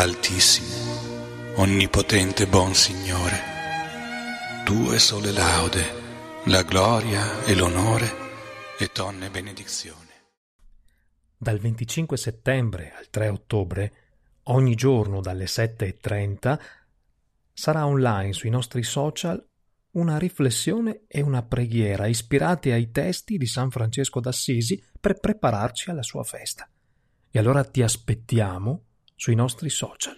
Altissimo, onnipotente buon Signore, tue sole laude, la gloria e l'onore e tonne benedizione. Dal 25 settembre al 3 ottobre, ogni giorno dalle 7.30, sarà online sui nostri social una riflessione e una preghiera ispirate ai testi di San Francesco d'Assisi per prepararci alla sua festa. E allora ti aspettiamo sui nostri social.